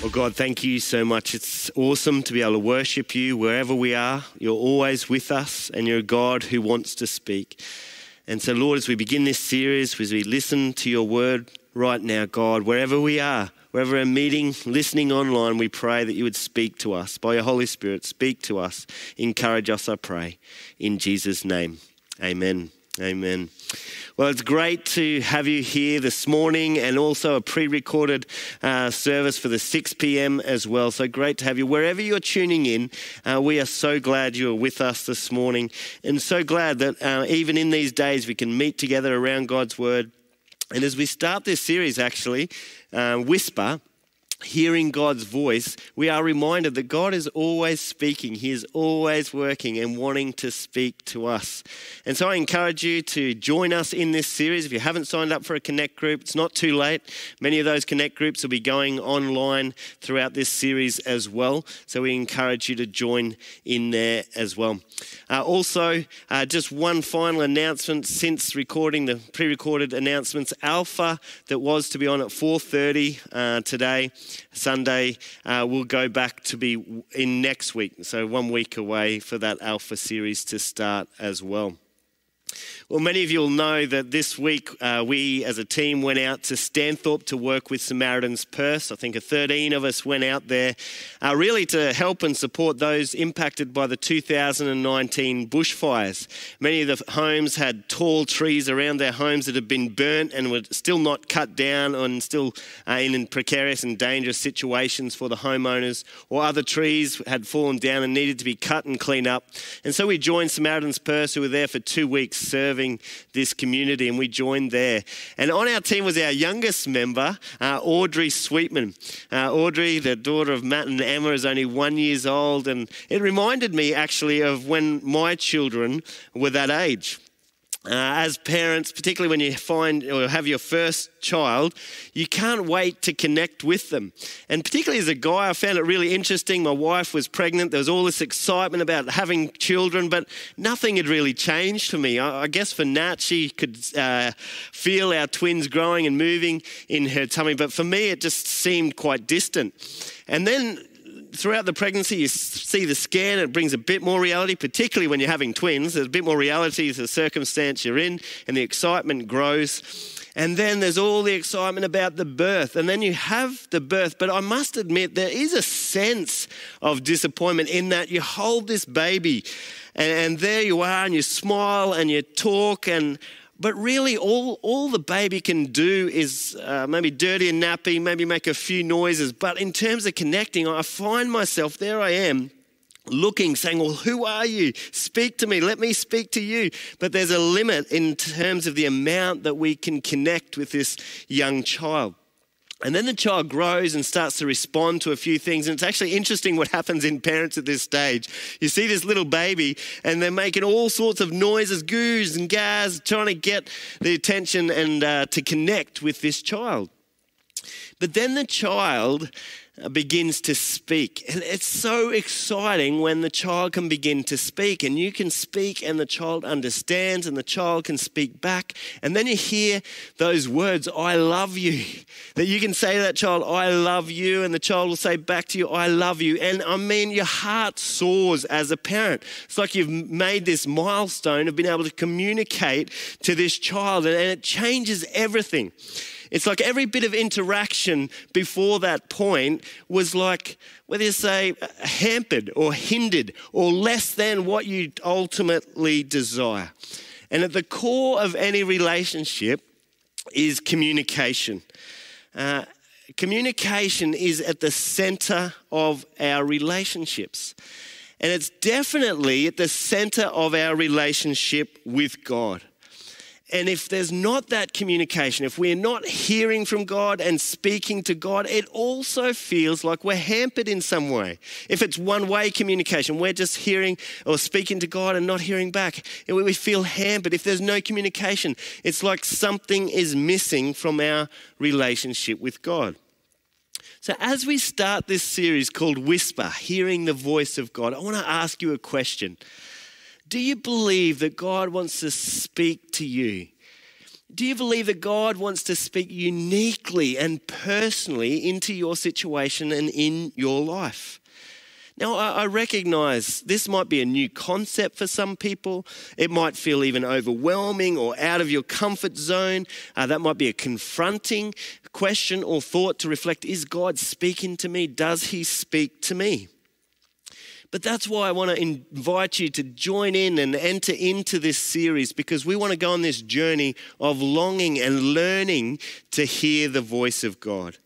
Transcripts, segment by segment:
Well, God, thank you so much. It's awesome to be able to worship you wherever we are. You're always with us, and you're a God who wants to speak. And so, Lord, as we begin this series, as we listen to your word right now, God, wherever we are, wherever we're meeting, listening online, we pray that you would speak to us by your Holy Spirit. Speak to us. Encourage us, I pray. In Jesus' name, amen. Amen. Well, it's great to have you here this morning and also a pre recorded uh, service for the 6 p.m. as well. So great to have you. Wherever you're tuning in, uh, we are so glad you're with us this morning and so glad that uh, even in these days we can meet together around God's Word. And as we start this series, actually, uh, Whisper, hearing God's voice, we are reminded that God is always speaking. He is always working and wanting to speak to us. And so I encourage you to join us in this series. If you haven't signed up for a Connect group, it's not too late. Many of those Connect groups will be going online throughout this series as well. So we encourage you to join in there as well. Uh, also, uh, just one final announcement since recording the pre-recorded announcements. Alpha that was to be on at 4:30 uh, today Sunday uh, will go back to be in next week. So, one week away for that Alpha series to start as well. Well, many of you will know that this week uh, we as a team went out to Stanthorpe to work with Samaritan's Purse. I think a 13 of us went out there uh, really to help and support those impacted by the 2019 bushfires. Many of the homes had tall trees around their homes that had been burnt and were still not cut down and still uh, in precarious and dangerous situations for the homeowners, or other trees had fallen down and needed to be cut and cleaned up. And so we joined Samaritan's Purse, who were there for two weeks serving serving this community, and we joined there. And on our team was our youngest member, uh, Audrey Sweetman. Uh, Audrey, the daughter of Matt and Emma, is only one years old, and it reminded me actually of when my children were that age. Uh, as parents, particularly when you find or have your first child, you can't wait to connect with them. And particularly as a guy, I found it really interesting. My wife was pregnant. There was all this excitement about having children, but nothing had really changed for me. I, I guess for Nat, she could uh, feel our twins growing and moving in her tummy, but for me, it just seemed quite distant. And then throughout the pregnancy, you see the scan, it brings a bit more reality, particularly when you're having twins. There's a bit more reality to the circumstance you're in, and the excitement grows. And then there's all the excitement about the birth. And then you have the birth. But I must admit, there is a sense of disappointment in that you hold this baby, and, and there you are, and you smile and you talk, and but really, all, all the baby can do is uh, maybe dirty a nappy, maybe make a few noises. But in terms of connecting, I find myself, there I am, looking, saying, Well, who are you? Speak to me. Let me speak to you. But there's a limit in terms of the amount that we can connect with this young child. And then the child grows and starts to respond to a few things. And it's actually interesting what happens in parents at this stage. You see this little baby, and they're making all sorts of noises, goos and gas, trying to get the attention and uh, to connect with this child. But then the child begins to speak. And it's so exciting when the child can begin to speak and you can speak and the child understands and the child can speak back. And then you hear those words, I love you. That you can say to that child, I love you. And the child will say back to you, I love you. And I mean, your heart soars as a parent. It's like you've made this milestone of being able to communicate to this child and it changes everything. It's like every bit of interaction before that point was like, whether you say hampered or hindered or less than what you ultimately desire. And at the core of any relationship is communication. Uh, communication is at the center of our relationships. And it's definitely at the center of our relationship with God. And if there's not that communication, if we're not hearing from God and speaking to God, it also feels like we're hampered in some way. If it's one way communication, we're just hearing or speaking to God and not hearing back, we feel hampered. If there's no communication, it's like something is missing from our relationship with God. So, as we start this series called Whisper, Hearing the Voice of God, I want to ask you a question. Do you believe that God wants to speak to you? Do you believe that God wants to speak uniquely and personally into your situation and in your life? Now, I recognize this might be a new concept for some people. It might feel even overwhelming or out of your comfort zone. Uh, that might be a confronting question or thought to reflect Is God speaking to me? Does He speak to me? But that's why I want to invite you to join in and enter into this series because we want to go on this journey of longing and learning to hear the voice of God.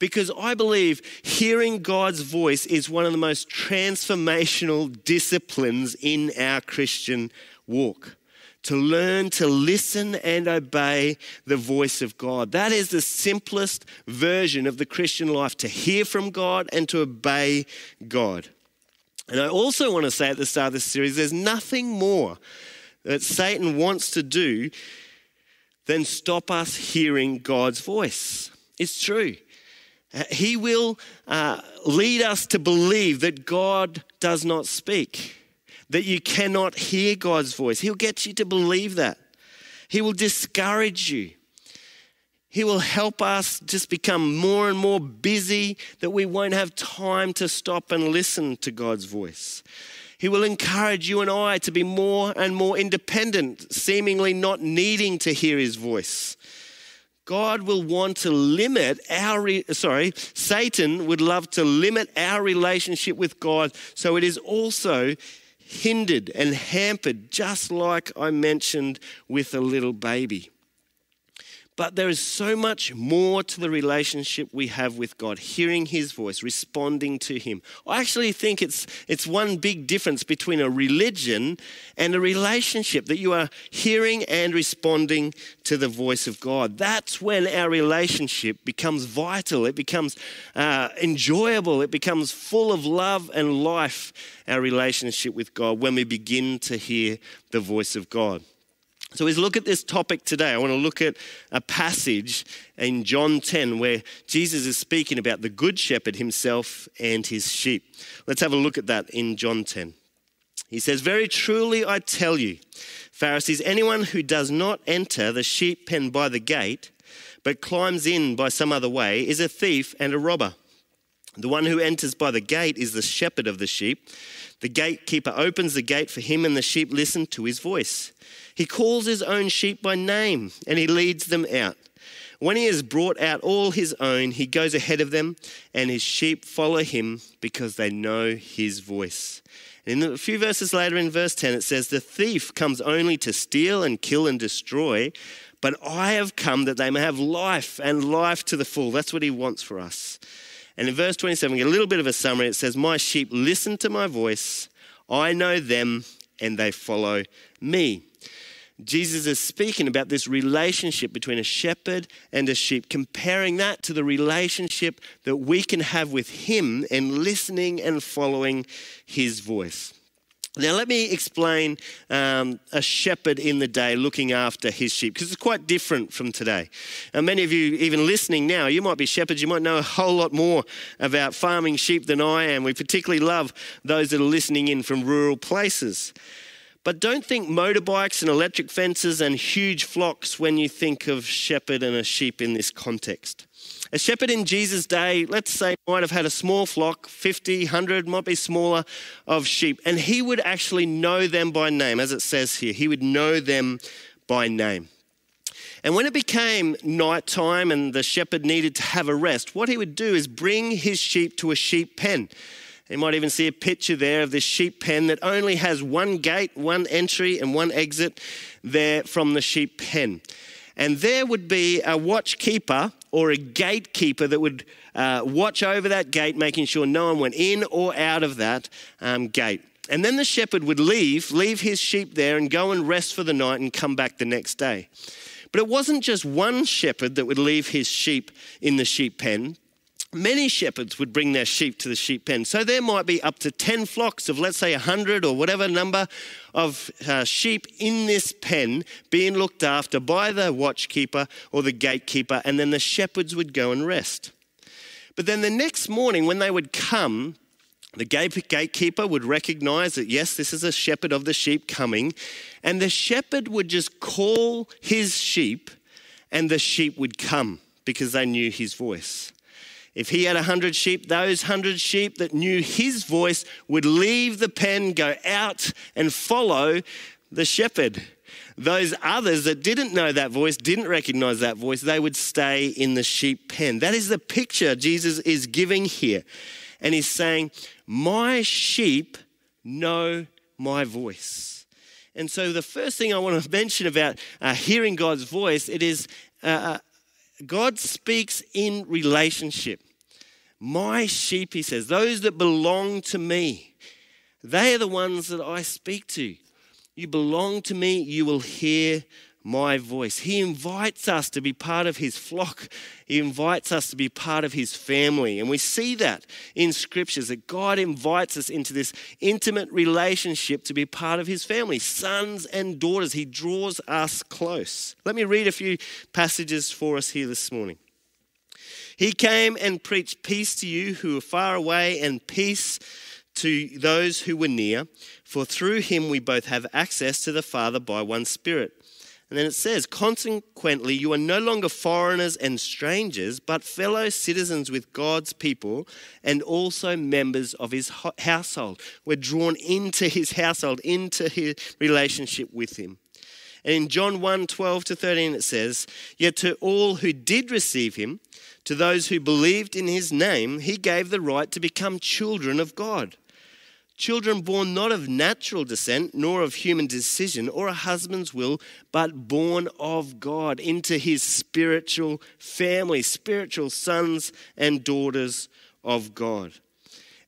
Because I believe hearing God's voice is one of the most transformational disciplines in our Christian walk to learn to listen and obey the voice of God. That is the simplest version of the Christian life to hear from God and to obey God. And I also want to say at the start of this series there's nothing more that Satan wants to do than stop us hearing God's voice. It's true. Uh, he will uh, lead us to believe that God does not speak, that you cannot hear God's voice. He'll get you to believe that. He will discourage you. He will help us just become more and more busy that we won't have time to stop and listen to God's voice. He will encourage you and I to be more and more independent, seemingly not needing to hear his voice. God will want to limit our, re- sorry, Satan would love to limit our relationship with God so it is also hindered and hampered, just like I mentioned with a little baby. But there is so much more to the relationship we have with God, hearing His voice, responding to Him. I actually think it's, it's one big difference between a religion and a relationship that you are hearing and responding to the voice of God. That's when our relationship becomes vital, it becomes uh, enjoyable, it becomes full of love and life, our relationship with God, when we begin to hear the voice of God. So, as look at this topic today, I want to look at a passage in John 10 where Jesus is speaking about the good shepherd himself and his sheep. Let's have a look at that in John 10. He says, Very truly I tell you, Pharisees, anyone who does not enter the sheep pen by the gate, but climbs in by some other way, is a thief and a robber. The one who enters by the gate is the shepherd of the sheep. The gatekeeper opens the gate for him, and the sheep listen to his voice. He calls his own sheep by name and he leads them out. When he has brought out all his own, he goes ahead of them, and his sheep follow him because they know his voice. In a few verses later, in verse 10, it says, The thief comes only to steal and kill and destroy, but I have come that they may have life and life to the full. That's what he wants for us. And in verse 27, we get a little bit of a summary. It says, My sheep listen to my voice, I know them, and they follow me. Jesus is speaking about this relationship between a shepherd and a sheep, comparing that to the relationship that we can have with Him and listening and following His voice. Now, let me explain um, a shepherd in the day looking after his sheep, because it's quite different from today. And many of you, even listening now, you might be shepherds, you might know a whole lot more about farming sheep than I am. We particularly love those that are listening in from rural places. But don't think motorbikes and electric fences and huge flocks when you think of shepherd and a sheep in this context. A shepherd in Jesus' day, let's say, might have had a small flock, 50, 100, might be smaller, of sheep. And he would actually know them by name, as it says here. He would know them by name. And when it became night time and the shepherd needed to have a rest, what he would do is bring his sheep to a sheep pen. You might even see a picture there of this sheep pen that only has one gate, one entry, and one exit there from the sheep pen. And there would be a watchkeeper or a gatekeeper that would uh, watch over that gate, making sure no one went in or out of that um, gate. And then the shepherd would leave, leave his sheep there, and go and rest for the night and come back the next day. But it wasn't just one shepherd that would leave his sheep in the sheep pen many shepherds would bring their sheep to the sheep pen. So there might be up to 10 flocks of, let's say, 100 or whatever number of uh, sheep in this pen being looked after by the watchkeeper or the gatekeeper, and then the shepherds would go and rest. But then the next morning, when they would come, The gatekeeper would recognize that, yes, this is a shepherd of the sheep coming, and the shepherd would just call his sheep, and the sheep would come because they knew his voice. If he had a hundred sheep, those hundred sheep that knew his voice would leave the pen, go out and follow the shepherd. Those others that didn't know that voice, didn't recognize that voice, they would stay in the sheep pen. That is the picture Jesus is giving here. And he's saying, My sheep know my voice. And so the first thing I want to mention about uh, hearing God's voice, it is uh, uh God speaks in relationship. My sheep, he says, those that belong to me, they are the ones that I speak to. You belong to me, you will hear my voice. He invites us to be part of his flock. He invites us to be part of his family. And we see that in scriptures that God invites us into this intimate relationship to be part of his family, sons and daughters. He draws us close. Let me read a few passages for us here this morning. He came and preached peace to you who are far away and peace to those who were near, for through him we both have access to the Father by one Spirit. And then it says, Consequently, you are no longer foreigners and strangers, but fellow citizens with God's people and also members of his household. We're drawn into his household, into his relationship with him. And in John 1 12 to 13, it says, Yet to all who did receive him, to those who believed in his name, he gave the right to become children of God children born not of natural descent, nor of human decision or a husband's will, but born of God into his spiritual family, spiritual sons and daughters of God.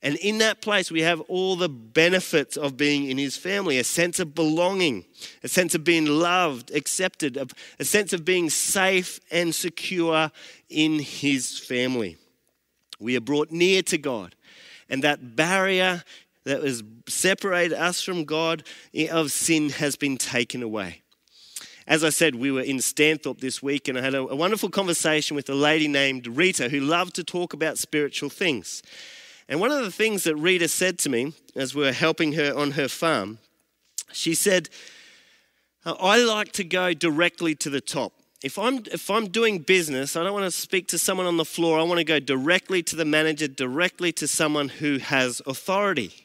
And in that place, we have all the benefits of being in his family a sense of belonging, a sense of being loved, accepted, a sense of being safe and secure in his family. We are brought near to God. And that barrier that has separated us from God eh, of sin has been taken away. As I said, we were in Stanthorpe this week, and I had a, a wonderful conversation with a lady named Rita who loved to talk about spiritual things. And one of the things that Rita said to me as we were helping her on her farm, she said, uh, I like to go directly to the top. If I'm, if I'm doing business, I don't want to speak to someone on the floor. I want to go directly to the manager, directly to someone who has authority.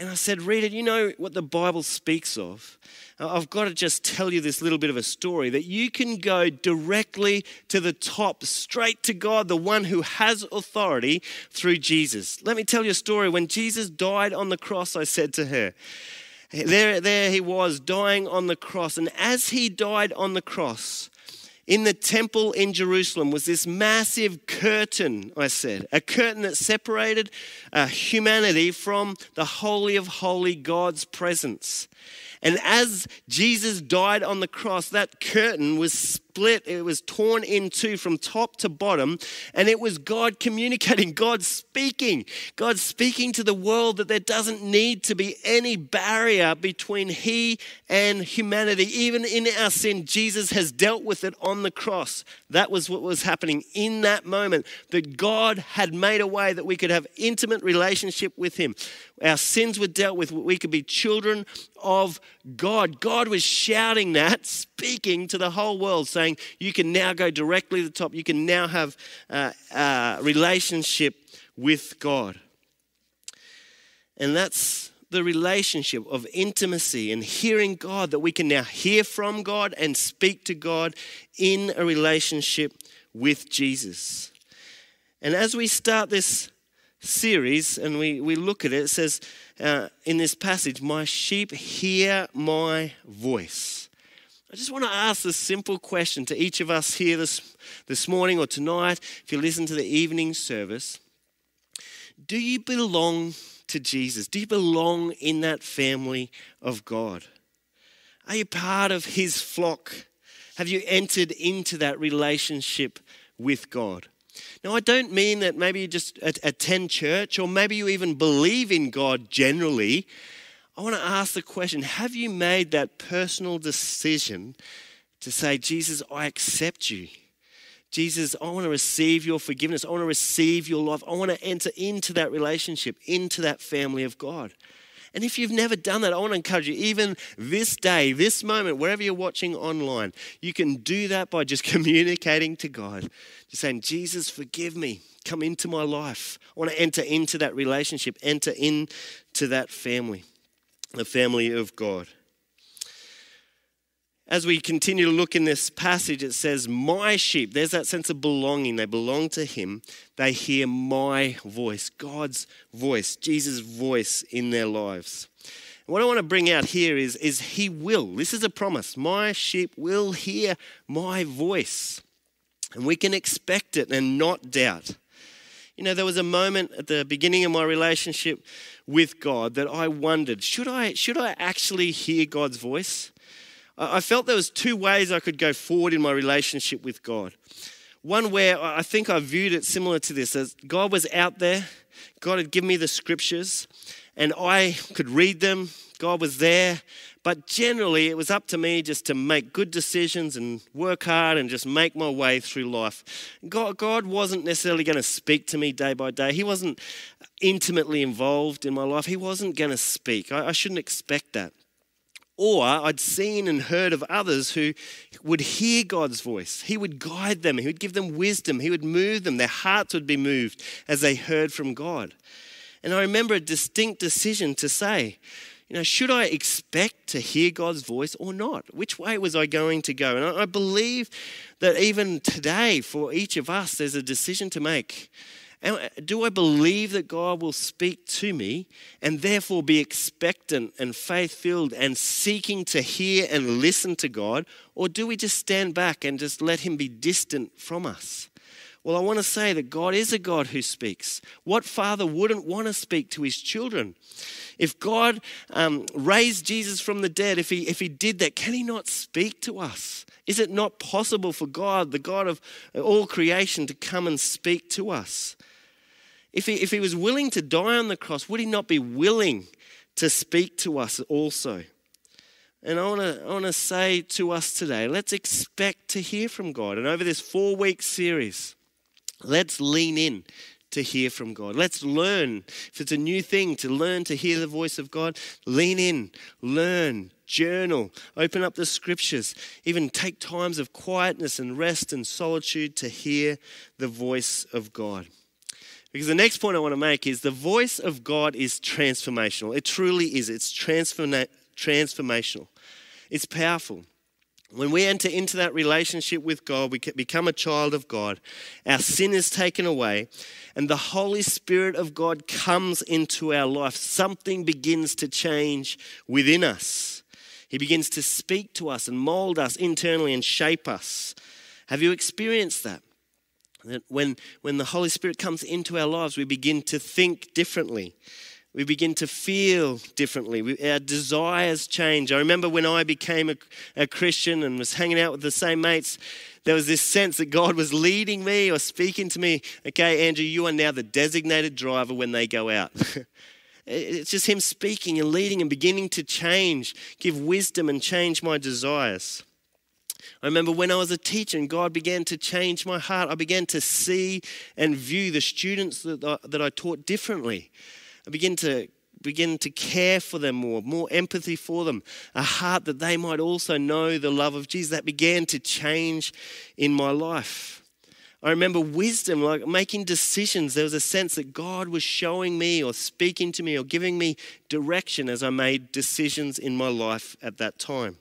And I said, Rita, you know what the Bible speaks of? Uh, I've got to just tell you this little bit of a story that you can go directly to the top, straight to God, the one who has authority through Jesus. Let me tell you a story. When Jesus died on the cross, I said to her, there, there he was dying on the cross. And as he died on the cross, in the temple in Jerusalem was this massive curtain, I said, a curtain that separated uh, humanity from the Holy of Holy God's presence. And as Jesus died on the cross, that curtain was split, it was torn in two from top to bottom, and it was God communicating, God speaking, God speaking to the world that there doesn't need to be any barrier between He and humanity. Even in our sin, Jesus has dealt with it on the cross. That was what was happening in that moment, that God had made a way that we could have intimate relationship with Him. Our sins were dealt with, we could be children of God. God was shouting that, speaking to the whole world, saying, you can now go directly to the top. You can now have a, a relationship with God. And that's the relationship of intimacy and hearing God, that we can now hear from God and speak to God in a relationship with Jesus. And as we start this series and we, we look at it, it says uh, in this passage, My sheep hear my voice. I just want to ask this simple question to each of us here this, this morning or tonight, if you listen to the evening service. Do you belong to Jesus? Do you belong in that family of God? Are you part of his flock? Have you entered into that relationship with God? Now, I don't mean that maybe you just attend church or maybe you even believe in God generally, I want to ask the question Have you made that personal decision to say, Jesus, I accept you? Jesus, I want to receive your forgiveness. I want to receive your life. I want to enter into that relationship, into that family of God. And if you've never done that, I want to encourage you, even this day, this moment, wherever you're watching online, you can do that by just communicating to God. Just saying, Jesus, forgive me. Come into my life. I want to enter into that relationship, enter into that family, the family of God as we continue to look in this passage, it says, My sheep, there's that sense of belonging. They belong to Him. They hear my voice, God's voice, Jesus' voice in their lives. What I want to bring out here is, is He will. This is a promise. My sheep will hear my voice. And we can expect it and not doubt. You know, there was a moment at the beginning of my relationship with God that I wondered should I, should I actually hear God's voice? I felt there was two ways I could go forward in my relationship with God. One where I think I viewed it similar to this as God was out there, God had given me the scriptures, and I could read them. God was there, but generally it was up to me just to make good decisions and work hard and just make my way through life. God, God wasn't necessarily going to speak to me day by day. He wasn't intimately involved in my life. He wasn't going to speak. I, I shouldn't expect that. Or I'd seen and heard of others who would hear God's voice. He would guide them, He would give them wisdom, He would move them. Their hearts would be moved as they heard from God. And I remember a distinct decision to say, you know, should I expect to hear God's voice or not? Which way was I going to go? And I believe that even today, for each of us, there's a decision to make. Do I believe that God will speak to me and therefore be expectant and faith filled and seeking to hear and listen to God? Or do we just stand back and just let Him be distant from us? Well, I want to say that God is a God who speaks. What father wouldn't want to speak to his children? If God um, raised Jesus from the dead, if he, if he did that, can He not speak to us? Is it not possible for God, the God of all creation, to come and speak to us? If he, if he was willing to die on the cross, would he not be willing to speak to us also? And I want to I want to say to us today, let's expect to hear from God. And over this four week series, let's lean in to hear from God. Let's learn. If it's a new thing to learn to hear the voice of God, lean in, learn, journal, open up the scriptures, even take times of quietness and rest and solitude to hear the voice of God. Because the next point I want to make is the voice of God is transformational. It truly is. It's transforma- transformational. It's powerful. When we enter into that relationship with God, we become a child of God. Our sin is taken away, and the Holy Spirit of God comes into our life. Something begins to change within us. He begins to speak to us and mold us internally and shape us. Have you experienced that? That when, when the Holy Spirit comes into our lives, we begin to think differently. We begin to feel differently. We, our desires change. I remember when I became a, a Christian and was hanging out with the same mates, there was this sense that God was leading me or speaking to me. Okay, Andrew, you are now the designated driver when they go out. it's just Him speaking and leading and beginning to change, give wisdom and change my desires. I remember when I was a teacher and God began to change my heart, I began to see and view the students that I, that I taught differently. I began to begin to care for them more, more empathy for them, a heart that they might also know the love of Jesus. That began to change in my life. I remember wisdom, like making decisions. There was a sense that God was showing me or speaking to me or giving me direction as I made decisions in my life at that time.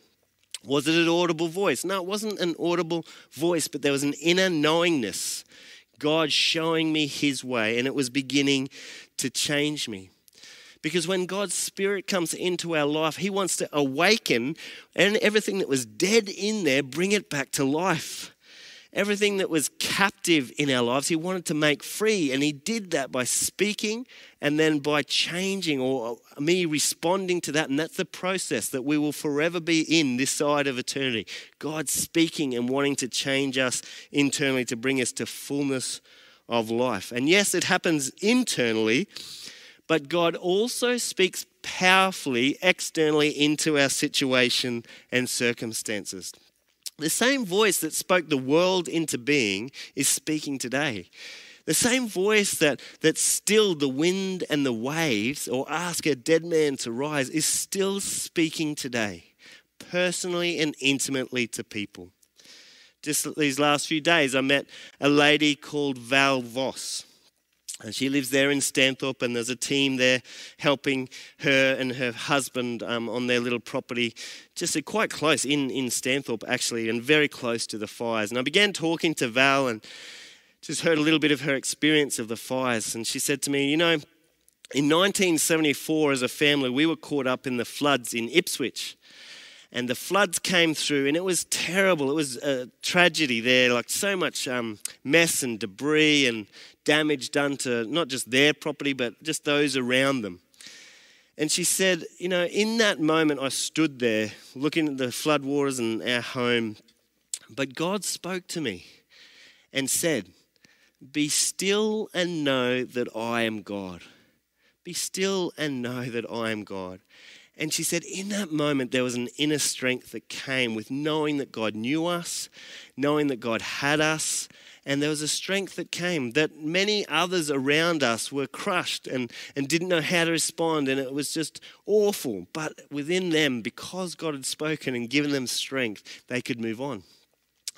Was it an audible voice? No, it wasn't an audible voice, but there was an inner knowingness. God showing me his way, and it was beginning to change me. Because when God's Spirit comes into our life, He wants to awaken and everything that was dead in there, bring it back to life everything that was captive in our lives, He wanted to make free. And He did that by speaking and then by changing or me responding to that. And that's the process that we will forever be in this side of eternity. God speaking and wanting to change us internally to bring us to fullness of life. And yes, it happens internally, but God also speaks powerfully externally into our situation and circumstances. The same voice that spoke the world into being is speaking today. The same voice that, that stilled the wind and the waves or asked a dead man to rise is still speaking today, personally and intimately to people. Just these last few days, I met a lady called Val Voss. And she lives there in Stanthorpe, and there's a team there helping her and her husband um, on their little property, just quite close in, in Stanthorpe, actually, and very close to the fires. And I began talking to Val and just heard a little bit of her experience of the fires. And she said to me, You know, in 1974, as a family, we were caught up in the floods in Ipswich. And the floods came through, and it was terrible. It was a tragedy there, like so much um, mess and debris and damage done to not just their property, but just those around them. And she said, You know, in that moment, I stood there looking at the floodwaters and our home, but God spoke to me and said, Be still and know that I am God. Be still and know that I am God. And she said, in that moment, there was an inner strength that came with knowing that God knew us, knowing that God had us, and there was a strength that came that many others around us were crushed and, and didn't know how to respond, and it was just awful. But within them, because God had spoken and given them strength, they could move on.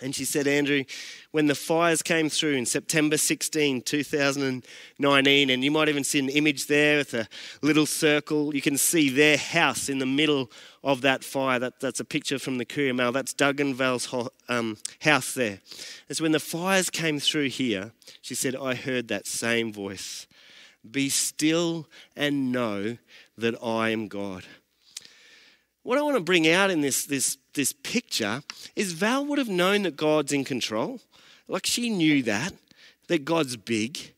And she said, Andrew, when the fires came through in September 16, 2019, and you might even see an image there with a little circle, you can see their house in the middle of that fire. That, that's a picture from the Courier Mail. That's Val's um, house there. And so when the fires came through here, she said, I heard that same voice Be still and know that I am God. What I want to bring out in this, this this picture is Val would have known that God's in control. Like she knew that, that God's big.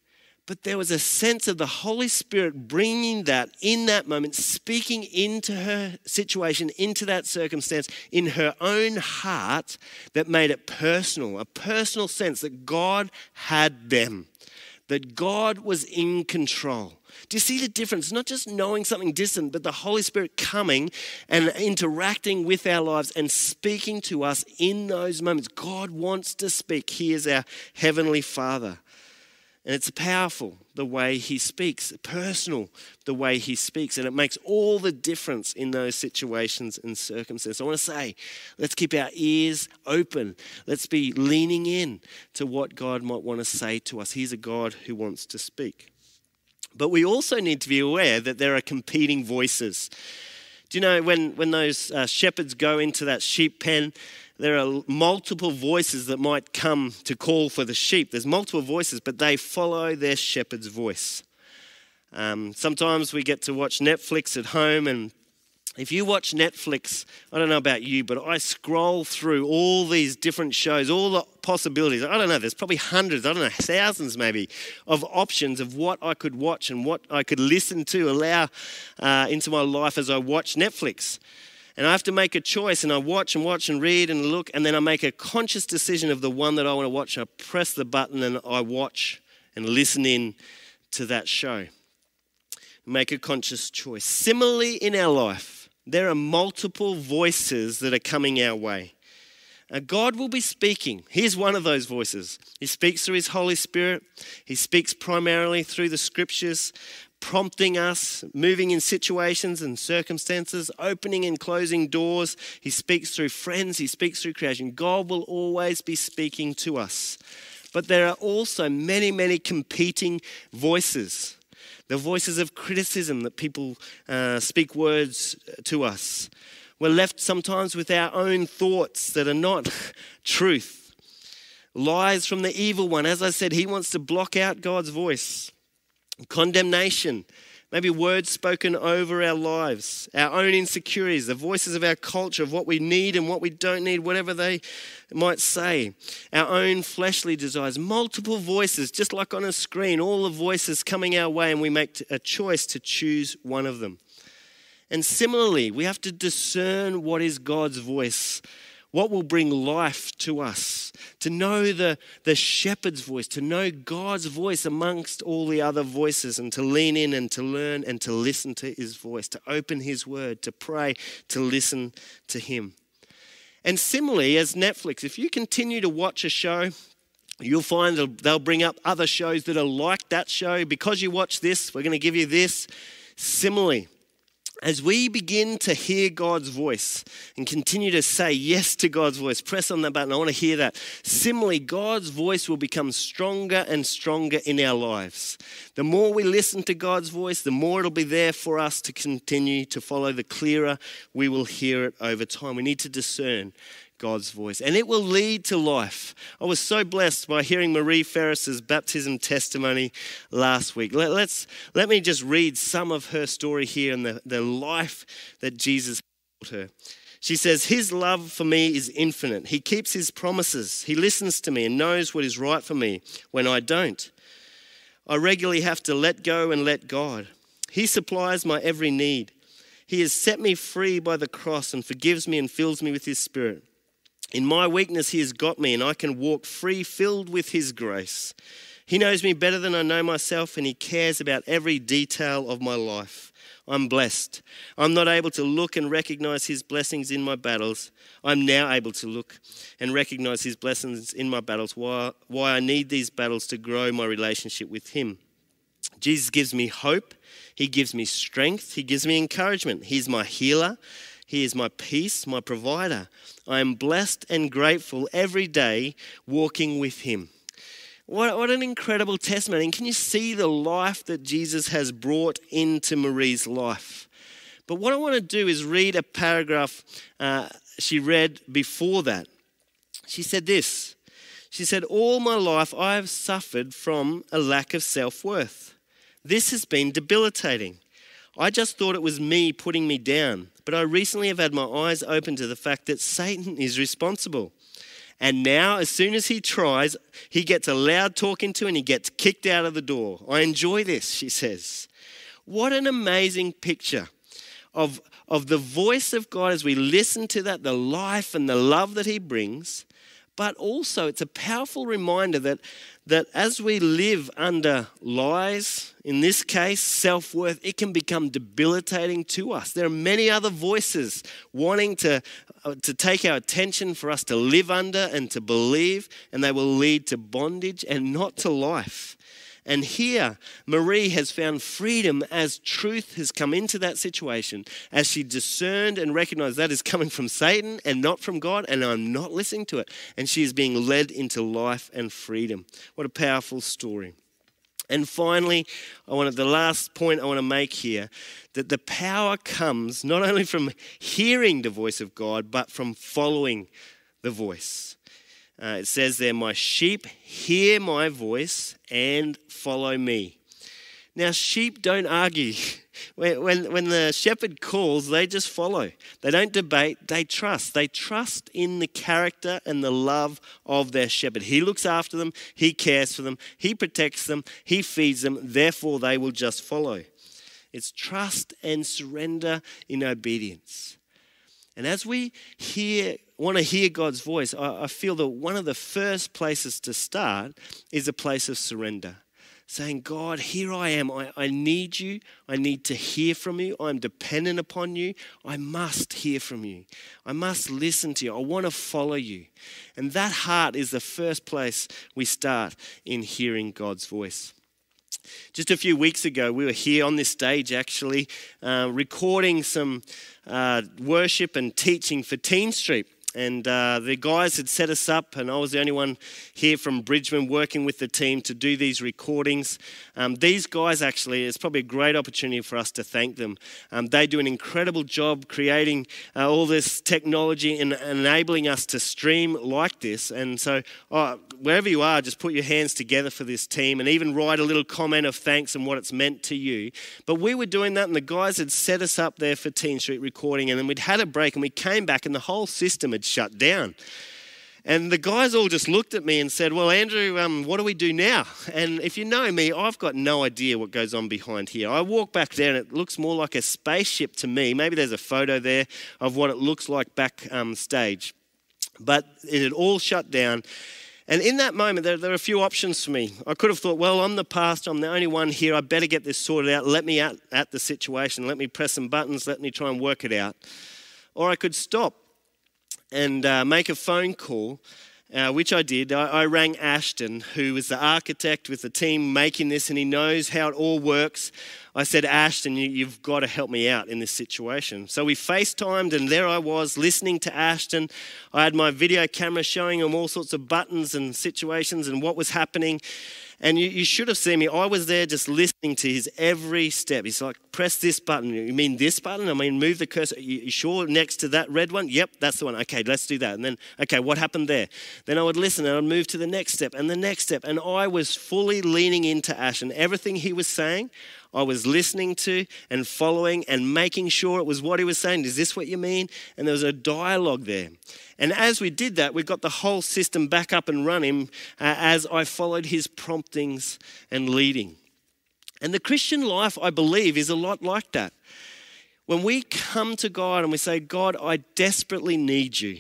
But there was a sense of the Holy Spirit bringing that in that moment, speaking into her situation, into that circumstance, in her own heart, that made it personal, a personal sense that God had them, that God was in control. Do you see the difference? Not just knowing something distant, but the Holy Spirit coming and interacting with our lives and speaking to us in those moments. God wants to speak. He is our Heavenly Father. And it's powerful the way He speaks, personal the way He speaks. And it makes all the difference in those situations and circumstances. I want to say, let's keep our ears open. Let's be leaning in to what God might want to say to us. He's a God who wants to speak. But we also need to be aware that there are competing voices. Do you know when, when those uh, shepherds go into that sheep pen, there are multiple voices that might come to call for the sheep. There's multiple voices, but they follow their shepherd's voice. Um, sometimes we get to watch Netflix at home and if you watch Netflix, I don't know about you, but I scroll through all these different shows, all the possibilities. I don't know, there's probably hundreds, I don't know, thousands maybe, of options of what I could watch and what I could listen to, allow uh, into my life as I watch Netflix. And I have to make a choice, and I watch and watch and read and look, and then I make a conscious decision of the one that I want to watch. I press the button and I watch and listen in to that show. Make a conscious choice. Similarly, in our life, there are multiple voices that are coming our way. Uh, God will be speaking. Here's one of those voices. He speaks through His Holy Spirit, He speaks primarily through the scriptures, prompting us, moving in situations and circumstances, opening and closing doors. He speaks through friends, He speaks through creation. God will always be speaking to us. But there are also many, many competing voices the voices of criticism that people uh, speak words to us. We're left sometimes with our own thoughts that are not truth. Lies from the evil one. As I said, he wants to block out God's voice. Condemnation maybe words spoken over our lives, our own insecurities, the voices of our culture, of what we need and what we don't need, whatever they might say, our own fleshly desires, multiple voices, just like on a screen, all the voices coming our way, and we make a choice to choose one of them. And similarly, we have to discern what is God's voice what will bring life to us? To know the, the shepherd's voice, to know God's voice amongst all the other voices, and to lean in and to learn and to listen to his voice, to open his word, to pray, to listen to him. And similarly, as Netflix, if you continue to watch a show, you'll find they'll bring up other shows that are like that show. Because you watch this, we're going to give you this. Similarly, as we begin to hear God's voice and continue to say yes to God's voice, press on that button. I want to hear that. Similarly, God's voice will become stronger and stronger in our lives. The more we listen to God's voice, the more it'll be there for us to continue to follow, the clearer we will hear it over time. We need to discern God's voice, and it will lead to life. I was so blessed by hearing Marie Ferris's baptism testimony last week. Let, us let me just read some of her story here and the, the life that Jesus brought her. She says, His love for me is infinite. He keeps His promises. He listens to me and knows what is right for me when I don't. I regularly have to let go and let God. He supplies my every need. He has set me free by the cross and forgives me and fills me with His Spirit. In my weakness, He has got me, and I can walk free, filled with His grace. He knows me better than I know myself, and He cares about every detail of my life. I'm blessed. I'm not able to look and recognize His blessings in my battles. I'm now able to look and recognize His blessings in my battles, why, why I need these battles to grow my relationship with Him. Jesus gives me hope. He gives me strength. He gives me encouragement. He's my healer. He is my peace, my provider. I am blessed and grateful every day walking with Him. What, what an incredible testimony. And can you see the life that Jesus has brought into Marie's life? But what I want to do is read a paragraph uh, she read before that. She said this She said, All my life I have suffered from a lack of self worth. This has been debilitating. I just thought it was me putting me down. But I recently have had my eyes open to the fact that Satan is responsible. And now, as soon as he tries, he gets a loud talking to and he gets kicked out of the door. I enjoy this, she says. What an amazing picture of, of the voice of God as we listen to that, the life and the love that he brings. But also, it's a powerful reminder that that as we live under lies, in this case, self worth, it can become debilitating to us. There are many other voices wanting to, uh, to take our attention for us to live under and to believe, and they will lead to bondage and not to life. And here, Marie has found freedom as truth has come into that situation, as she discerned and recognized that is coming from Satan and not from God, and I'm not listening to it. And she is being led into life and freedom. What a powerful story. And finally, I wanted the last point I want to make here that the power comes not only from hearing the voice of God, but from following the voice. Uh, it says there, My sheep hear my voice and follow me. Now, sheep don't argue. When, when, when the shepherd calls, they just follow. They don't debate, they trust. They trust in the character and the love of their shepherd. He looks after them, he cares for them, he protects them, he feeds them, therefore, they will just follow. It's trust and surrender in obedience. And as we hear, want to hear God's voice, I, I feel that one of the first places to start is a place of surrender. Saying, God, here I am. I, I need you. I need to hear from you. I'm dependent upon you. I must hear from you. I must listen to you. I want to follow you. And that heart is the first place we start in hearing God's voice. Just a few weeks ago, we were here on this stage actually uh, recording some uh, worship and teaching for Teen Street. And uh, the guys had set us up, and I was the only one here from Bridgeman working with the team to do these recordings. Um, these guys, actually, it's probably a great opportunity for us to thank them. Um, they do an incredible job creating uh, all this technology and enabling us to stream like this. And so, oh, wherever you are, just put your hands together for this team and even write a little comment of thanks and what it's meant to you. But we were doing that, and the guys had set us up there for Teen Street recording, and then we'd had a break, and we came back, and the whole system had had shut down. And the guys all just looked at me and said, Well, Andrew, um, what do we do now? And if you know me, I've got no idea what goes on behind here. I walk back there and it looks more like a spaceship to me. Maybe there's a photo there of what it looks like backstage. um. But it had all shut down. And in that moment, there, there, are a few options for me. I could have thought, well, I'm the pastor, I'm the only one here, I better get this sorted out. Let me out at the situation, let me press some buttons, let me try and work it out. Or I could stop and uh, make a phone call. Uh, which I did. I, I, rang Ashton, who was the architect with the team making this, and he knows how it all works. I said, Ashton, you, you've got to help me out in this situation. So we FaceTimed, and there I was listening to Ashton. I had my video camera showing him all sorts of buttons and situations and what was happening. And you, you, should have seen me. I was there just listening to his every step. He's like, press this button. You mean this button? I mean, move the cursor. You, you sure next to that red one? Yep, that's the one. Okay, let's do that. And then, okay, what happened there? Then I would listen and I'd move to the next step and the next step. And I was fully leaning into Ash and everything he was saying. I was listening to and following and making sure it was what he was saying. Is this what you mean? And there was a dialogue there. And as we did that, we got the whole system back up and running uh, as I followed his promptings and leading. And the Christian life, I believe, is a lot like that. When we come to God and we say, God, I desperately need you.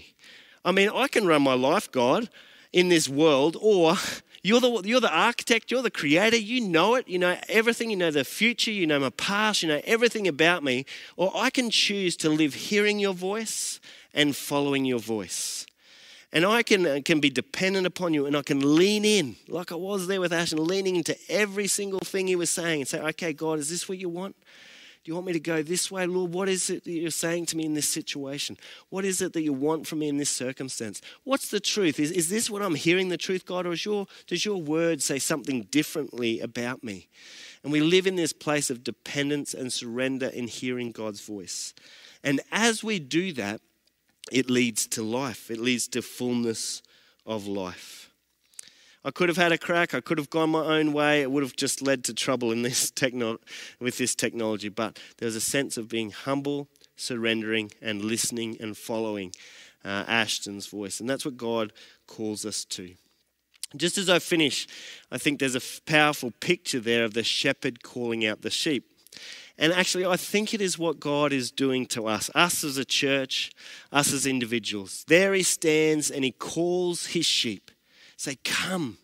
I mean, I can run my life, God, in this world, or you're the, you're the architect, you're the creator, you know it, you know everything, you know the future, you know my past, you know everything about me. Or I can choose to live hearing your voice and following your voice. And I can, uh, can be dependent upon you and I can lean in, like I was there with Ashton, leaning into every single thing he was saying and say, okay, God, is this what you want? Do you want me to go this way, Lord? What is it that you're saying to me in this situation? What is it that you want from me in this circumstance? What's the truth? Is, is this what I'm hearing the truth, God, or your, does your word say something differently about me? And we live in this place of dependence and surrender in hearing God's voice. And as we do that, it leads to life, it leads to fullness of life. I could have had a crack. I could have gone my own way. It would have just led to trouble in this techno- with this technology. But there's a sense of being humble, surrendering, and listening and following uh, Ashton's voice. And that's what God calls us to. Just as I finish, I think there's a powerful picture there of the shepherd calling out the sheep. And actually, I think it is what God is doing to us, us as a church, us as individuals. There he stands and he calls his sheep. Say, Come,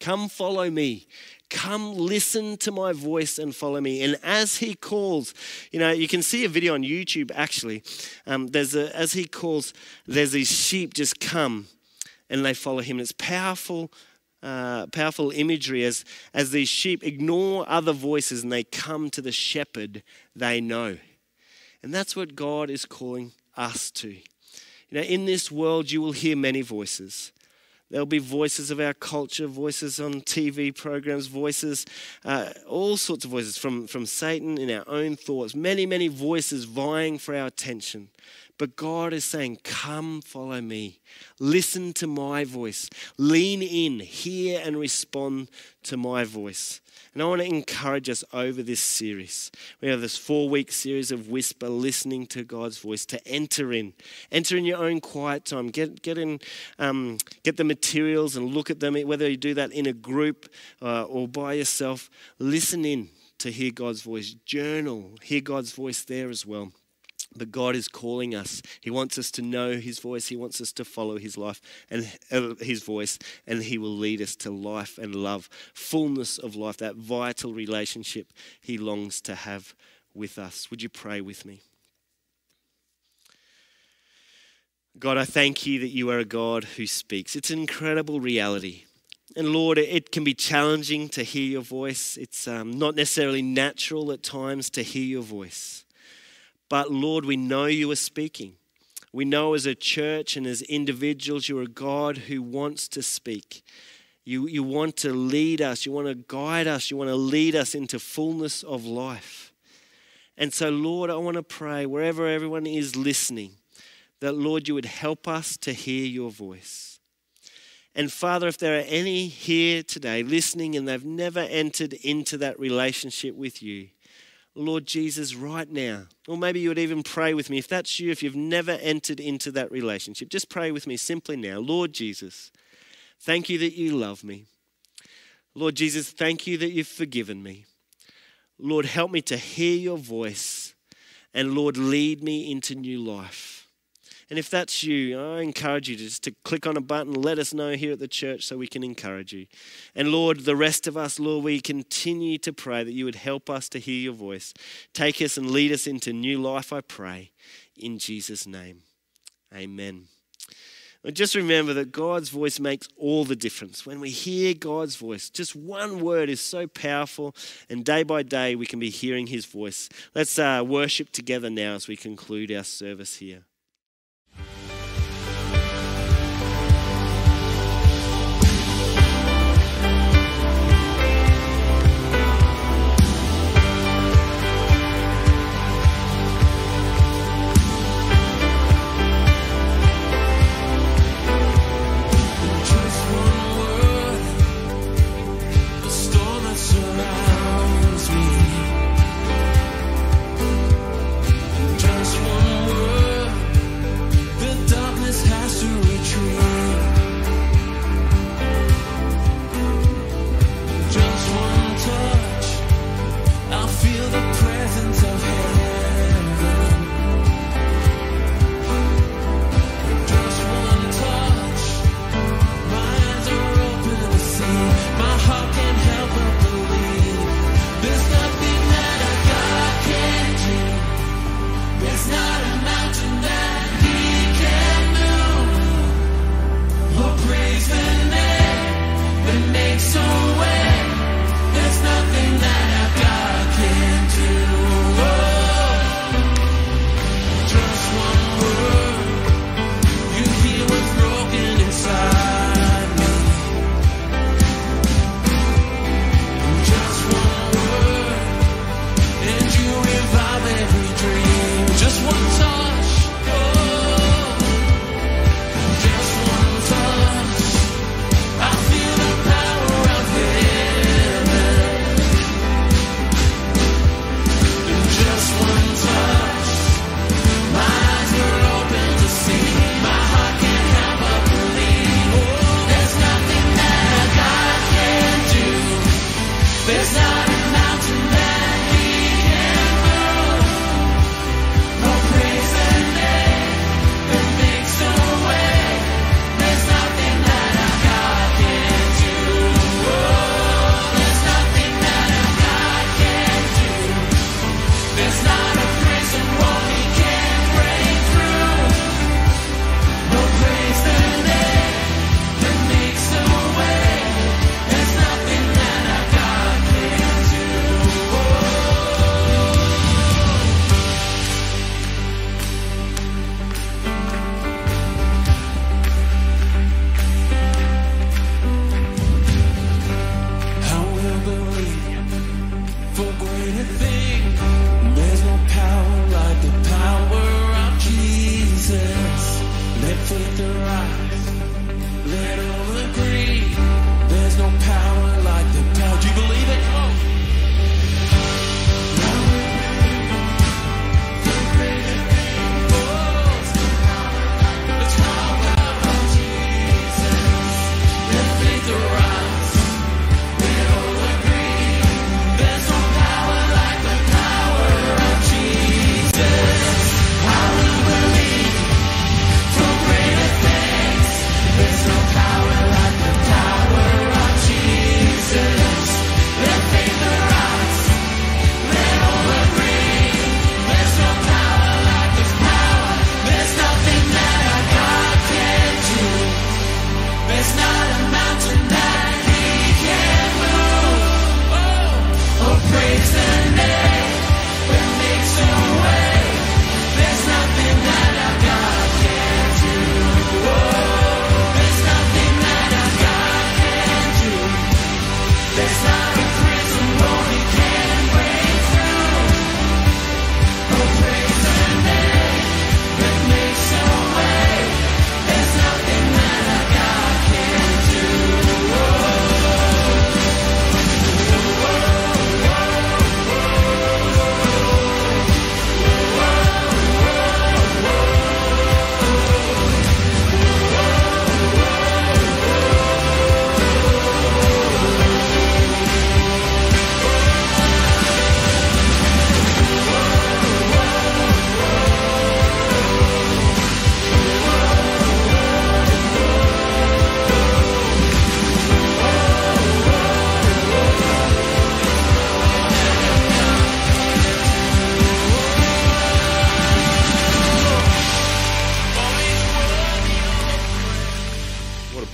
come follow me. Come listen to my voice and follow me. And as he calls, you know, you can see a video on YouTube actually. Um, there's a, as he calls, there's these sheep just come and they follow him. It's powerful, uh, powerful imagery as, as these sheep ignore other voices and they come to the shepherd they know. And that's what God is calling us to. You know, in this world, you will hear many voices. There'll be voices of our culture, voices on TV programs, voices, uh, all sorts of voices from, from Satan in our own thoughts, many, many voices vying for our attention. But God is saying, Come, follow me. Listen to my voice. Lean in, hear, and respond to my voice. And I want to encourage us over this series. We have this four week series of whisper, listening to God's voice, to enter in. Enter in your own quiet time. Get, get, in, um, get the materials and look at them, whether you do that in a group uh, or by yourself. Listen in to hear God's voice. Journal, hear God's voice there as well. But God is calling us. He wants us to know His voice. He wants us to follow His life and uh, His voice, and He will lead us to life and love, fullness of life, that vital relationship He longs to have with us. Would you pray with me? God, I thank you that you are a God who speaks. It's an incredible reality. And Lord, it can be challenging to hear your voice. It's um, not necessarily natural at times to hear your voice. But Lord, we know you are speaking. We know as a church and as individuals, you're a God who wants to speak. You, you want to lead us, you want to guide us, you want to lead us into fullness of life. And so, Lord, I want to pray wherever everyone is listening that, Lord, you would help us to hear your voice. And Father, if there are any here today listening and they've never entered into that relationship with you, Lord Jesus, right now. Or maybe you would even pray with me. If that's you, if you've never entered into that relationship, just pray with me simply now. Lord Jesus, thank you that you love me. Lord Jesus, thank you that you've forgiven me. Lord, help me to hear your voice. And Lord, lead me into new life. And if that's you, I encourage you just to click on a button, let us know here at the church so we can encourage you. And Lord, the rest of us, Lord, we continue to pray that you would help us to hear your voice. Take us and lead us into new life, I pray. In Jesus' name. Amen. But just remember that God's voice makes all the difference. When we hear God's voice, just one word is so powerful, and day by day we can be hearing His voice. Let's uh, worship together now as we conclude our service here.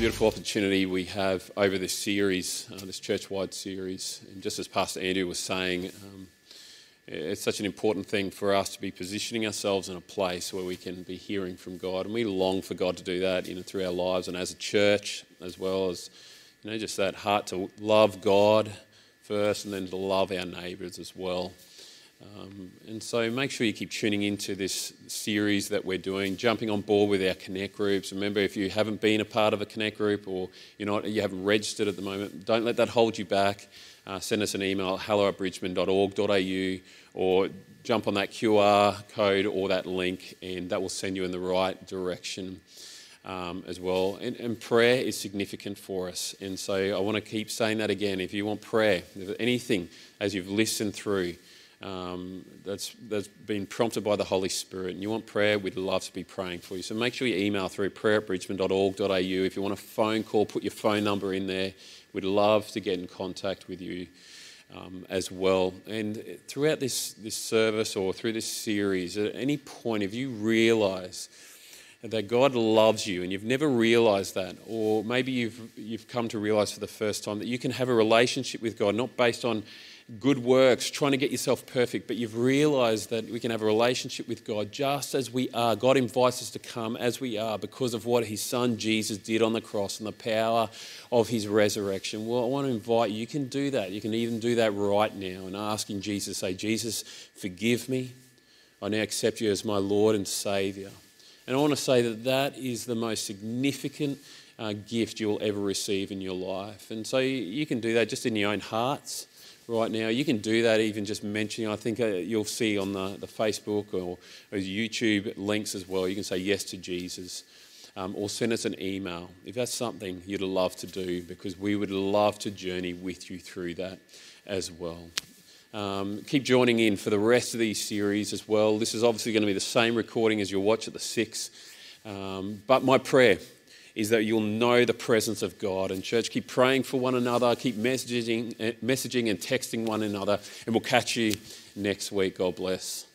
Wonderful opportunity we have over this series, uh, this church wide series. And just as Pastor Andrew was saying, um, it's such an important thing for us to be positioning ourselves in a place where we can be hearing from God. And we long for God to do that you know, through our lives and as a church, as well as you know, just that heart to love God first and then to love our neighbours as well. Um, and so make sure you keep tuning into this series that we're doing, jumping on board with our Connect groups. Remember, if you haven't been a part of a Connect group or you're not, you haven't registered at the moment, don't let that hold you back. Uh, send us an email at hello at bridgeman.org.au or jump on that QR code or that link, and that will send you in the right direction. Um, as well. And, and, prayer is significant for us. And so I want to keep saying that again. If you want prayer, if anything as you've listened through, um, that's, that's been prompted by the Holy Spirit and you want prayer, we'd love to be praying for you. So make sure you email through prayer at bridgeman.org.au. If you want a phone call, put your phone number in there. We'd love to get in contact with you um, as well. And throughout this, this service or through this series, at any point, if you realize that God loves you and you've never realized that, or maybe you've, you've come to realize for the first time that you can have a relationship with God, not based on good works, trying to get yourself perfect, but you've realized that we can have a relationship with God just as we are. God invites us to come as we are because of what his son Jesus did on the cross and the power of his resurrection. Well, I want to invite you. You can do that. You can even do that right now and asking Jesus, say, Jesus, forgive me. I now accept you as my Lord and Savior. And I want to say that that is the most significant uh, gift you'll ever receive in your life. And so you can do that just in your own hearts right now. You can do that even just mentioning, I think uh, you'll see on the, the Facebook or, or, YouTube links as well. You can say yes to Jesus um, or send us an email if that's something you'd love to do because we would love to journey with you through that as well. Um, keep joining in for the rest of these series as well. This is obviously going to be the same recording as you'll watch at the six. Um, but my prayer is that you'll know the presence of God. And church, keep praying for one another, keep messaging, eh, messaging and texting one another, and we'll catch you next week. God bless.